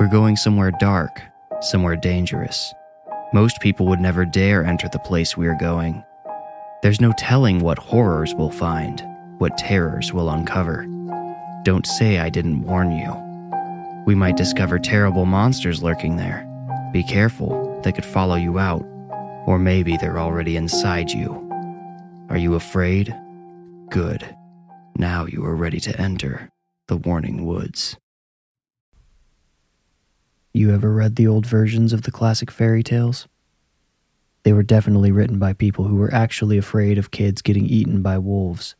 We're going somewhere dark, somewhere dangerous. Most people would never dare enter the place we are going. There's no telling what horrors we'll find, what terrors we'll uncover. Don't say I didn't warn you. We might discover terrible monsters lurking there. Be careful, they could follow you out. Or maybe they're already inside you. Are you afraid? Good. Now you are ready to enter the Warning Woods. You ever read the old versions of the classic fairy tales? They were definitely written by people who were actually afraid of kids getting eaten by wolves.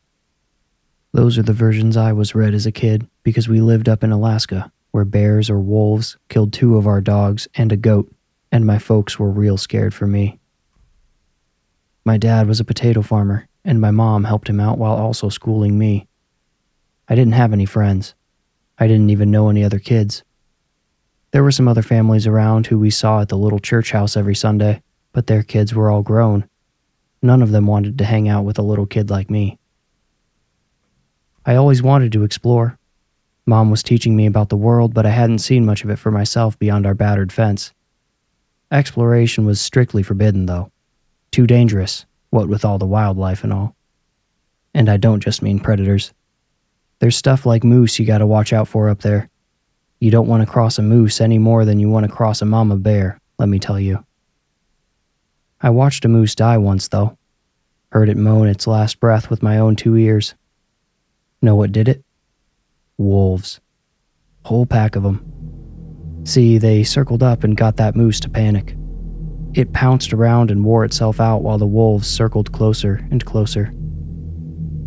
Those are the versions I was read as a kid because we lived up in Alaska, where bears or wolves killed two of our dogs and a goat, and my folks were real scared for me. My dad was a potato farmer, and my mom helped him out while also schooling me. I didn't have any friends. I didn't even know any other kids. There were some other families around who we saw at the little church house every Sunday, but their kids were all grown. None of them wanted to hang out with a little kid like me. I always wanted to explore. Mom was teaching me about the world, but I hadn't seen much of it for myself beyond our battered fence. Exploration was strictly forbidden, though. Too dangerous, what with all the wildlife and all. And I don't just mean predators. There's stuff like moose you gotta watch out for up there. You don't want to cross a moose any more than you want to cross a mama bear, let me tell you. I watched a moose die once, though. Heard it moan its last breath with my own two ears. Know what did it? Wolves. Whole pack of of 'em. See, they circled up and got that moose to panic. It pounced around and wore itself out while the wolves circled closer and closer.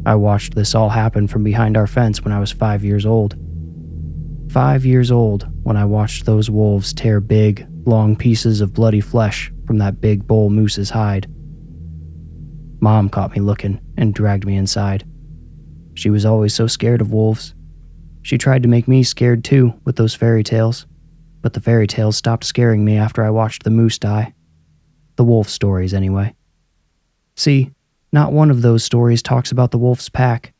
I watched this all happen from behind our fence when I was five years old. Five years old when I watched those wolves tear big, long pieces of bloody flesh from that big bull moose's hide. Mom caught me looking and dragged me inside. She was always so scared of wolves. She tried to make me scared too with those fairy tales, but the fairy tales stopped scaring me after I watched the moose die. The wolf stories, anyway. See, not one of those stories talks about the wolf's pack.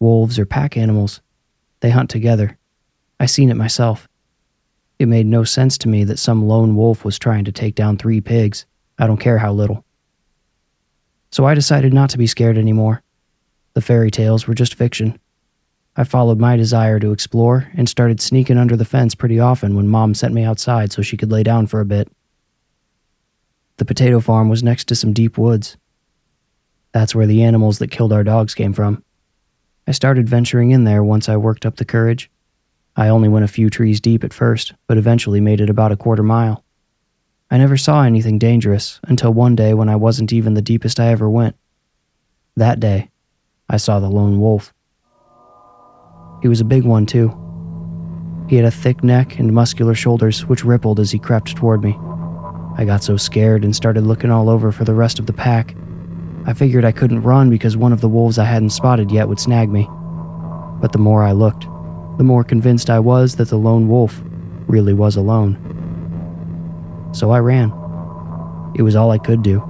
Wolves are pack animals. They hunt together. I seen it myself. It made no sense to me that some lone wolf was trying to take down three pigs. I don't care how little. So I decided not to be scared anymore. The fairy tales were just fiction. I followed my desire to explore and started sneaking under the fence pretty often when Mom sent me outside so she could lay down for a bit. The potato farm was next to some deep woods. That's where the animals that killed our dogs came from. I started venturing in there once I worked up the courage. I only went a few trees deep at first, but eventually made it about a quarter mile. I never saw anything dangerous until one day when I wasn't even the deepest I ever went. That day, I saw the lone wolf. He was a big one, too. He had a thick neck and muscular shoulders which rippled as he crept toward me. I got so scared and started looking all over for the rest of the pack. I figured I couldn't run because one of the wolves I hadn't spotted yet would snag me. But the more I looked, the more convinced I was that the lone wolf really was alone. So I ran. It was all I could do.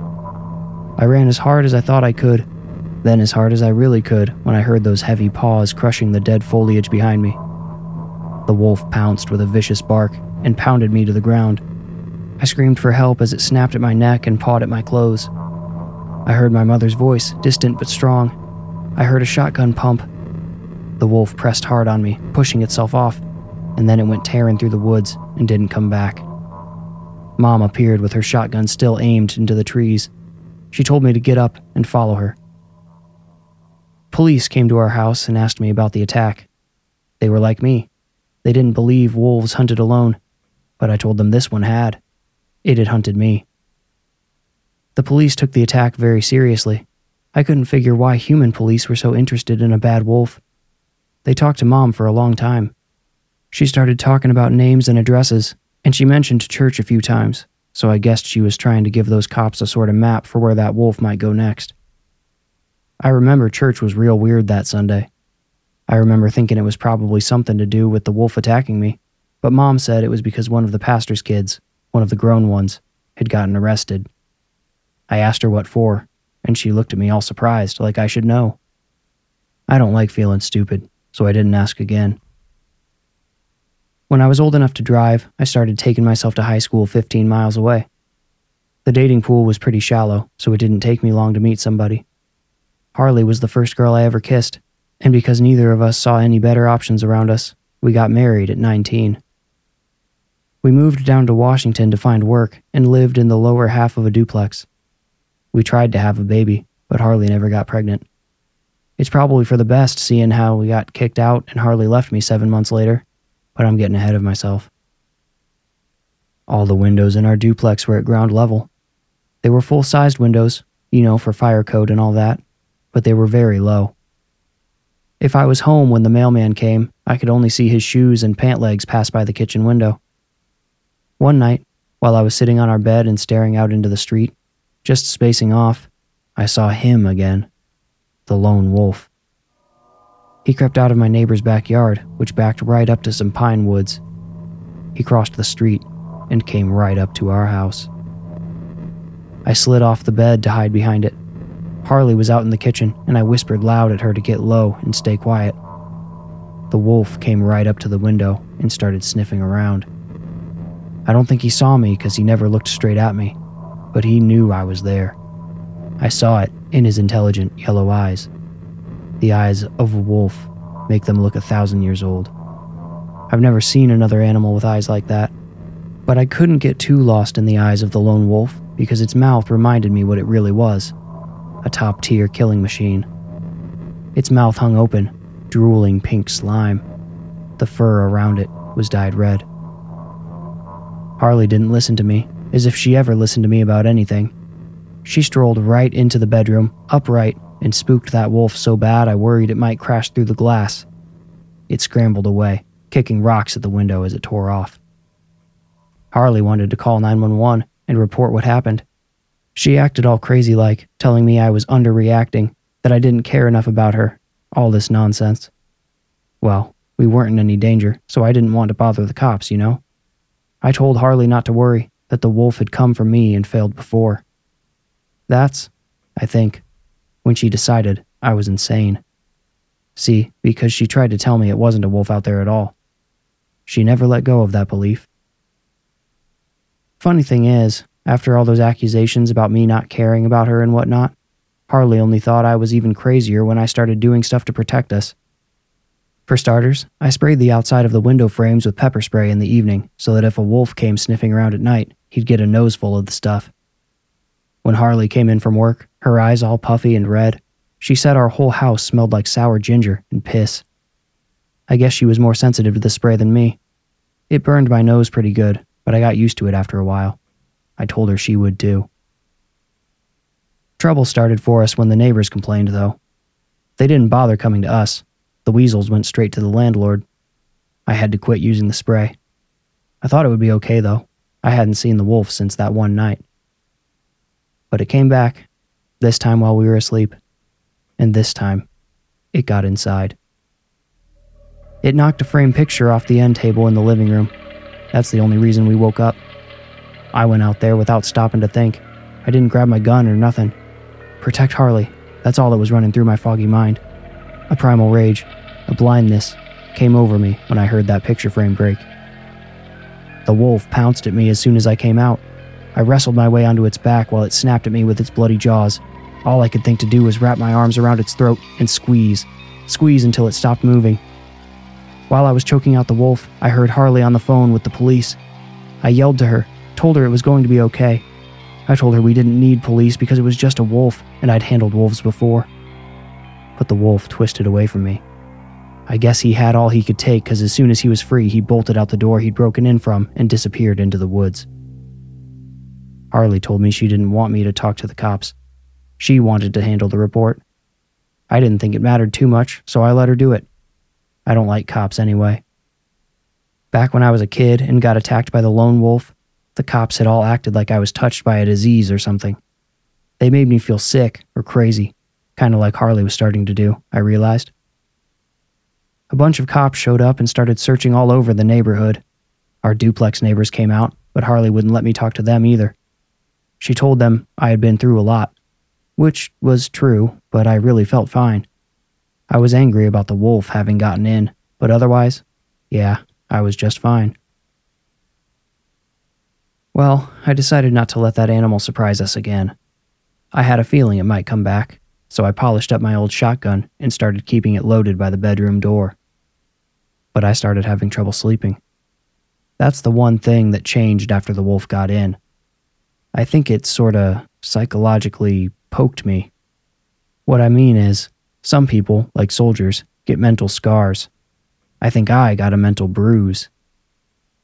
I ran as hard as I thought I could, then as hard as I really could when I heard those heavy paws crushing the dead foliage behind me. The wolf pounced with a vicious bark and pounded me to the ground. I screamed for help as it snapped at my neck and pawed at my clothes. I heard my mother's voice, distant but strong. I heard a shotgun pump. The wolf pressed hard on me, pushing itself off, and then it went tearing through the woods and didn't come back. Mom appeared with her shotgun still aimed into the trees. She told me to get up and follow her. Police came to our house and asked me about the attack. They were like me. They didn't believe wolves hunted alone, but I told them this one had. It had hunted me. The police took the attack very seriously. I couldn't figure why human police were so interested in a bad wolf. They talked to Mom for a long time. She started talking about names and addresses, and she mentioned church a few times, so I guessed she was trying to give those cops a sort of map for where that wolf might go next. I remember church was real weird that Sunday. I remember thinking it was probably something to do with the wolf attacking me, but mom said it was because one of the pastor's kids, one of the grown ones, had gotten arrested. I asked her what for, and she looked at me all surprised, like I should know. I don't like feeling stupid, so I didn't ask again. When I was old enough to drive, I started taking myself to high school 15 miles away. The dating pool was pretty shallow, so it didn't take me long to meet somebody. Harley was the first girl I ever kissed, and because neither of us saw any better options around us, we got married at 19. We moved down to Washington to find work and lived in the lower half of a duplex. We tried to have a baby, but Harley never got pregnant. It's probably for the best seeing how we got kicked out and Harley left me seven months later, but I'm getting ahead of myself. All the windows in our duplex were at ground level. They were full sized windows, you know, for fire code and all that but they were very low. If I was home when the mailman came, I could only see his shoes and pant legs pass by the kitchen window. One night, while I was sitting on our bed and staring out into the street, just spacing off, I saw him again the lone wolf. He crept out of my neighbor's backyard, which backed right up to some pine woods. He crossed the street and came right up to our house. I slid off the bed to hide behind it. Harley was out in the kitchen, and I whispered loud at her to get low and stay quiet. The wolf came right up to the window and started sniffing around. I don't think he saw me because he never looked straight at me, but he knew I was there. I saw it in his intelligent yellow eyes. The eyes of a wolf make them look a thousand years old. I've never seen another animal with eyes like that, but I couldn't get too lost in the eyes of the lone wolf because its mouth reminded me what it really was a top tier killing machine. Its mouth hung open, drooling pink slime. The fur around it was dyed red. Harley didn't listen to me, as if she ever listened to me about anything. She strolled right into the bedroom, upright, and spooked that wolf so bad I worried it might crash through the glass. It scrambled away, kicking rocks at the window as it tore off. Harley wanted to call 911 and report what happened, she acted all crazy like, telling me I was underreacting, that I didn't care enough about her, all this nonsense. Well, we weren't in any danger, so I didn't want to bother the cops, you know? I told Harley not to worry, that the wolf had come for me and failed before. That's, I think, when she decided I was insane. See, because she tried to tell me it wasn't a wolf out there at all. She never let go of that belief. Funny thing is, after all those accusations about me not caring about her and whatnot, Harley only thought I was even crazier when I started doing stuff to protect us. For starters, I sprayed the outside of the window frames with pepper spray in the evening so that if a wolf came sniffing around at night, he'd get a nose full of the stuff. When Harley came in from work, her eyes all puffy and red, she said our whole house smelled like sour ginger and piss. I guess she was more sensitive to the spray than me. It burned my nose pretty good, but I got used to it after a while. I told her she would too. Trouble started for us when the neighbors complained, though. They didn't bother coming to us. The weasels went straight to the landlord. I had to quit using the spray. I thought it would be okay, though. I hadn't seen the wolf since that one night. But it came back, this time while we were asleep. And this time, it got inside. It knocked a framed picture off the end table in the living room. That's the only reason we woke up. I went out there without stopping to think. I didn't grab my gun or nothing. Protect Harley. That's all that was running through my foggy mind. A primal rage, a blindness, came over me when I heard that picture frame break. The wolf pounced at me as soon as I came out. I wrestled my way onto its back while it snapped at me with its bloody jaws. All I could think to do was wrap my arms around its throat and squeeze, squeeze until it stopped moving. While I was choking out the wolf, I heard Harley on the phone with the police. I yelled to her, told her it was going to be okay. I told her we didn't need police because it was just a wolf and I'd handled wolves before. But the wolf twisted away from me. I guess he had all he could take because as soon as he was free, he bolted out the door he'd broken in from and disappeared into the woods. Harley told me she didn't want me to talk to the cops. She wanted to handle the report. I didn't think it mattered too much, so I let her do it. I don't like cops anyway. Back when I was a kid and got attacked by the lone wolf, the cops had all acted like I was touched by a disease or something. They made me feel sick or crazy, kind of like Harley was starting to do, I realized. A bunch of cops showed up and started searching all over the neighborhood. Our duplex neighbors came out, but Harley wouldn't let me talk to them either. She told them I had been through a lot, which was true, but I really felt fine. I was angry about the wolf having gotten in, but otherwise, yeah, I was just fine. Well, I decided not to let that animal surprise us again. I had a feeling it might come back, so I polished up my old shotgun and started keeping it loaded by the bedroom door. But I started having trouble sleeping. That's the one thing that changed after the wolf got in. I think it sorta psychologically poked me. What I mean is, some people, like soldiers, get mental scars. I think I got a mental bruise.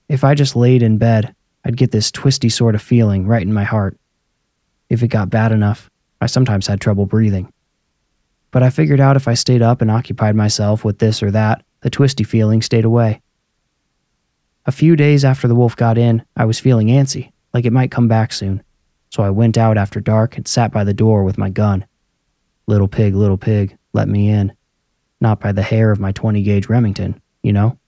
If I just laid in bed, I'd get this twisty sort of feeling right in my heart. If it got bad enough, I sometimes had trouble breathing. But I figured out if I stayed up and occupied myself with this or that, the twisty feeling stayed away. A few days after the wolf got in, I was feeling antsy, like it might come back soon, so I went out after dark and sat by the door with my gun. Little pig, little pig, let me in. Not by the hair of my 20 gauge Remington, you know?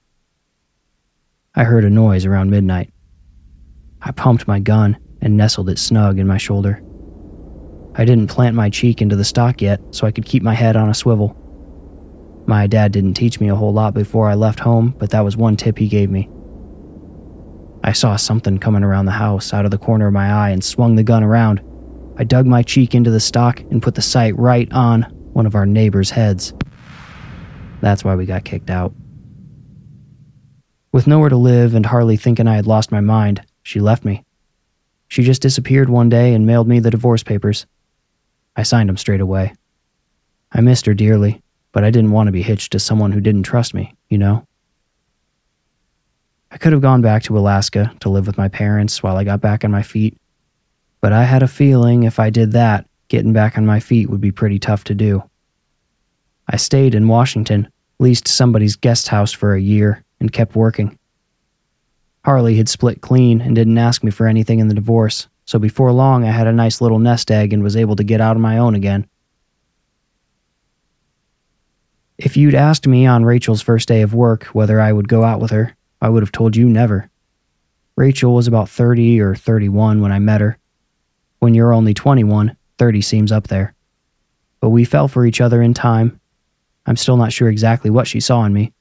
I heard a noise around midnight. I pumped my gun and nestled it snug in my shoulder. I didn't plant my cheek into the stock yet, so I could keep my head on a swivel. My dad didn't teach me a whole lot before I left home, but that was one tip he gave me. I saw something coming around the house out of the corner of my eye and swung the gun around. I dug my cheek into the stock and put the sight right on one of our neighbors' heads. That's why we got kicked out. With nowhere to live and Harley thinking I had lost my mind, she left me. She just disappeared one day and mailed me the divorce papers. I signed them straight away. I missed her dearly, but I didn't want to be hitched to someone who didn't trust me, you know? I could have gone back to Alaska to live with my parents while I got back on my feet, but I had a feeling if I did that, getting back on my feet would be pretty tough to do. I stayed in Washington, leased somebody's guest house for a year, and kept working. Harley had split clean and didn't ask me for anything in the divorce, so before long I had a nice little nest egg and was able to get out on my own again. If you'd asked me on Rachel's first day of work whether I would go out with her, I would have told you never. Rachel was about 30 or 31 when I met her. When you're only 21, 30 seems up there. But we fell for each other in time. I'm still not sure exactly what she saw in me,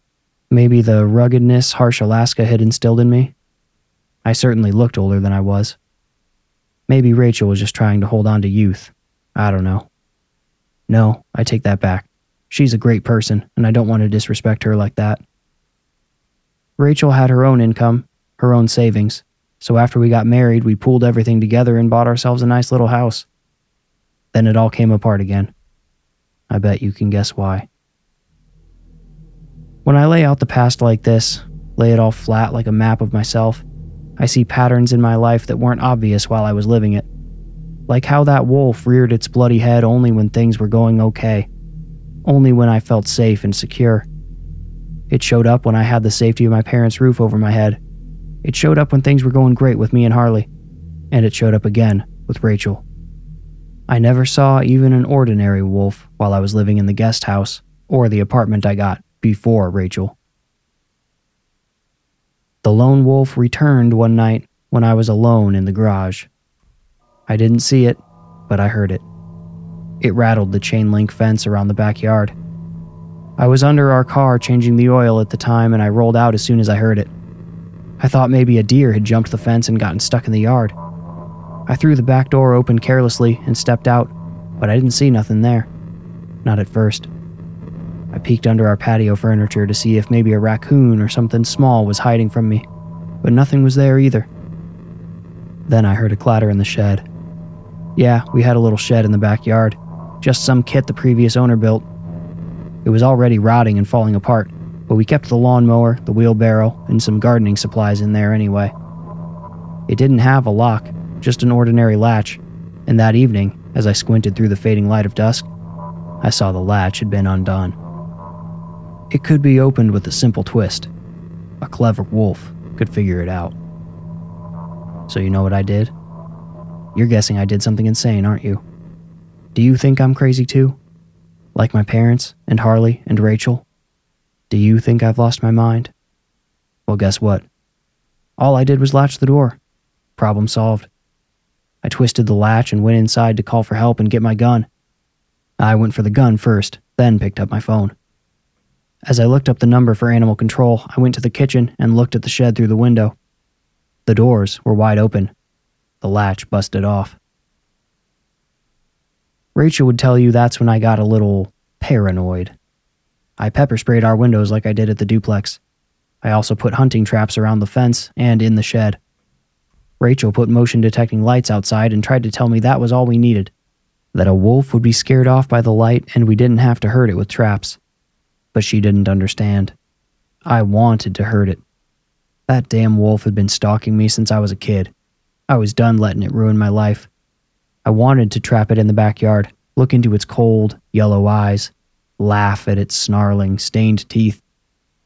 Maybe the ruggedness harsh Alaska had instilled in me. I certainly looked older than I was. Maybe Rachel was just trying to hold on to youth. I don't know. No, I take that back. She's a great person, and I don't want to disrespect her like that. Rachel had her own income, her own savings, so after we got married, we pooled everything together and bought ourselves a nice little house. Then it all came apart again. I bet you can guess why. When I lay out the past like this, lay it all flat like a map of myself, I see patterns in my life that weren't obvious while I was living it. Like how that wolf reared its bloody head only when things were going okay, only when I felt safe and secure. It showed up when I had the safety of my parents' roof over my head. It showed up when things were going great with me and Harley. And it showed up again with Rachel. I never saw even an ordinary wolf while I was living in the guest house or the apartment I got before Rachel. The lone wolf returned one night when I was alone in the garage. I didn't see it, but I heard it. It rattled the chain link fence around the backyard. I was under our car changing the oil at the time and I rolled out as soon as I heard it. I thought maybe a deer had jumped the fence and gotten stuck in the yard. I threw the back door open carelessly and stepped out, but I didn't see nothing there. Not at first. I peeked under our patio furniture to see if maybe a raccoon or something small was hiding from me, but nothing was there either. Then I heard a clatter in the shed. Yeah, we had a little shed in the backyard, just some kit the previous owner built. It was already rotting and falling apart, but we kept the lawnmower, the wheelbarrow, and some gardening supplies in there anyway. It didn't have a lock, just an ordinary latch, and that evening, as I squinted through the fading light of dusk, I saw the latch had been undone. It could be opened with a simple twist. A clever wolf could figure it out. So, you know what I did? You're guessing I did something insane, aren't you? Do you think I'm crazy too? Like my parents, and Harley, and Rachel? Do you think I've lost my mind? Well, guess what? All I did was latch the door. Problem solved. I twisted the latch and went inside to call for help and get my gun. I went for the gun first, then picked up my phone. As I looked up the number for animal control, I went to the kitchen and looked at the shed through the window. The doors were wide open, the latch busted off. Rachel would tell you that's when I got a little paranoid. I pepper sprayed our windows like I did at the duplex. I also put hunting traps around the fence and in the shed. Rachel put motion detecting lights outside and tried to tell me that was all we needed that a wolf would be scared off by the light and we didn't have to hurt it with traps but she didn't understand. I wanted to hurt it. That damn wolf had been stalking me since I was a kid. I was done letting it ruin my life. I wanted to trap it in the backyard, look into its cold, yellow eyes, laugh at its snarling, stained teeth,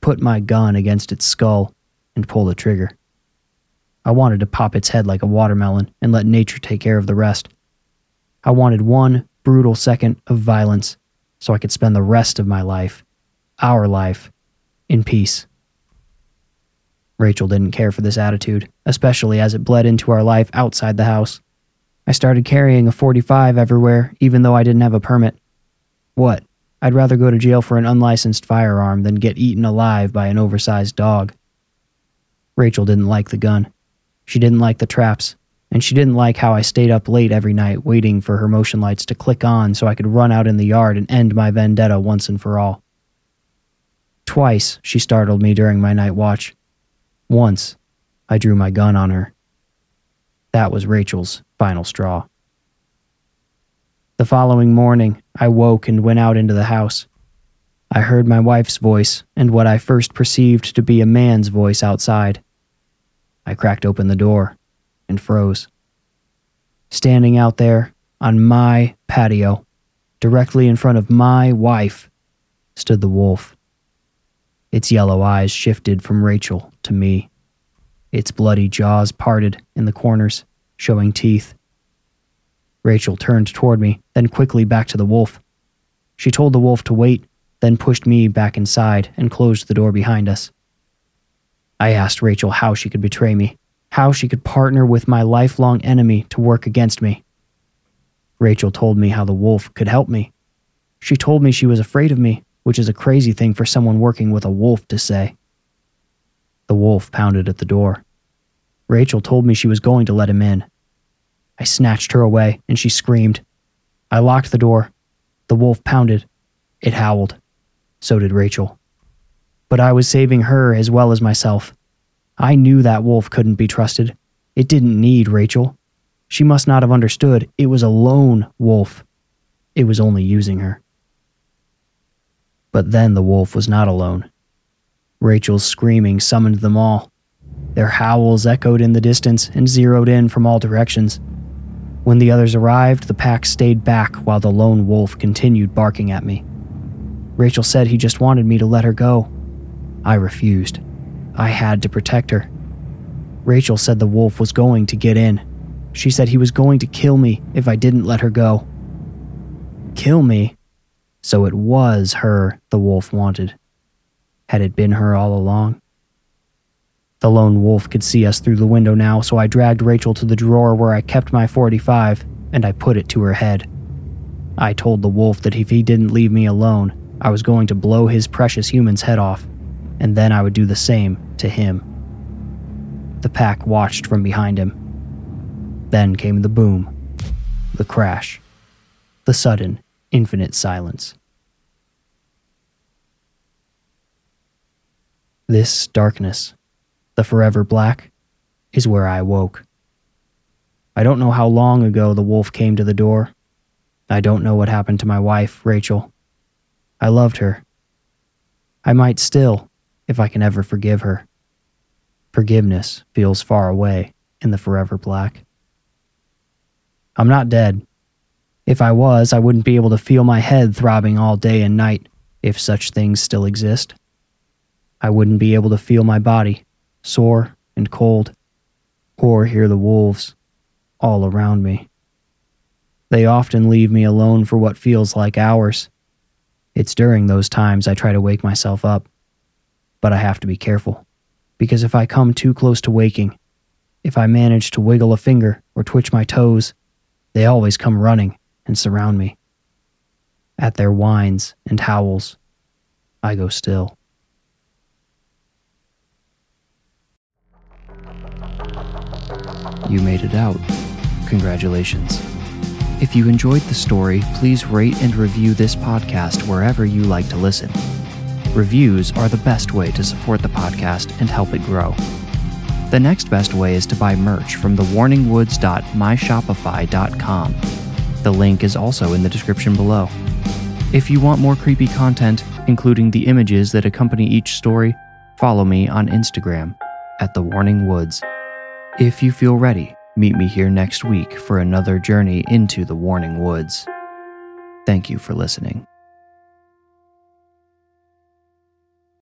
put my gun against its skull, and pull the trigger. I wanted to pop its head like a watermelon and let nature take care of the rest. I wanted one brutal second of violence so I could spend the rest of my life our life in peace. Rachel didn't care for this attitude, especially as it bled into our life outside the house. I started carrying a 45 everywhere, even though I didn't have a permit. What? I'd rather go to jail for an unlicensed firearm than get eaten alive by an oversized dog. Rachel didn't like the gun. She didn't like the traps, and she didn't like how I stayed up late every night waiting for her motion lights to click on so I could run out in the yard and end my vendetta once and for all. Twice she startled me during my night watch. Once, I drew my gun on her. That was Rachel's final straw. The following morning, I woke and went out into the house. I heard my wife's voice and what I first perceived to be a man's voice outside. I cracked open the door and froze. Standing out there on my patio, directly in front of my wife, stood the wolf. Its yellow eyes shifted from Rachel to me. Its bloody jaws parted in the corners, showing teeth. Rachel turned toward me, then quickly back to the wolf. She told the wolf to wait, then pushed me back inside and closed the door behind us. I asked Rachel how she could betray me, how she could partner with my lifelong enemy to work against me. Rachel told me how the wolf could help me. She told me she was afraid of me, which is a crazy thing for someone working with a wolf to say. The wolf pounded at the door. Rachel told me she was going to let him in. I snatched her away, and she screamed. I locked the door. The wolf pounded. It howled. So did Rachel. But I was saving her as well as myself. I knew that wolf couldn't be trusted. It didn't need Rachel. She must not have understood it was a lone wolf. It was only using her. But then the wolf was not alone. Rachel's screaming summoned them all. Their howls echoed in the distance and zeroed in from all directions. When the others arrived, the pack stayed back while the lone wolf continued barking at me. Rachel said he just wanted me to let her go. I refused. I had to protect her. Rachel said the wolf was going to get in. She said he was going to kill me if I didn't let her go. Kill me? So it was her the wolf wanted. Had it been her all along? The lone wolf could see us through the window now, so I dragged Rachel to the drawer where I kept my 45 and I put it to her head. I told the wolf that if he didn't leave me alone, I was going to blow his precious human's head off, and then I would do the same to him. The pack watched from behind him. Then came the boom, the crash, the sudden, infinite silence. This darkness the forever black, is where I woke. I don't know how long ago the wolf came to the door. I don't know what happened to my wife, Rachel. I loved her. I might still, if I can ever forgive her. Forgiveness feels far away in the forever black. I'm not dead. If I was, I wouldn't be able to feel my head throbbing all day and night, if such things still exist. I wouldn't be able to feel my body sore and cold, or hear the wolves all around me. They often leave me alone for what feels like hours. It's during those times I try to wake myself up. But I have to be careful, because if I come too close to waking, if I manage to wiggle a finger or twitch my toes, they always come running and surround me. At their whines and howls, I go still. You made it out. Congratulations. If you enjoyed the story, please rate and review this podcast wherever you like to listen. Reviews are the best way to support the podcast and help it grow. The next best way is to buy merch from thewarningwoods.myshopify.com. The link is also in the description below. If you want more creepy content, including the images that accompany each story, follow me on Instagram at The Warning Woods. If you feel ready, meet me here next week for another journey into the Warning Woods. Thank you for listening.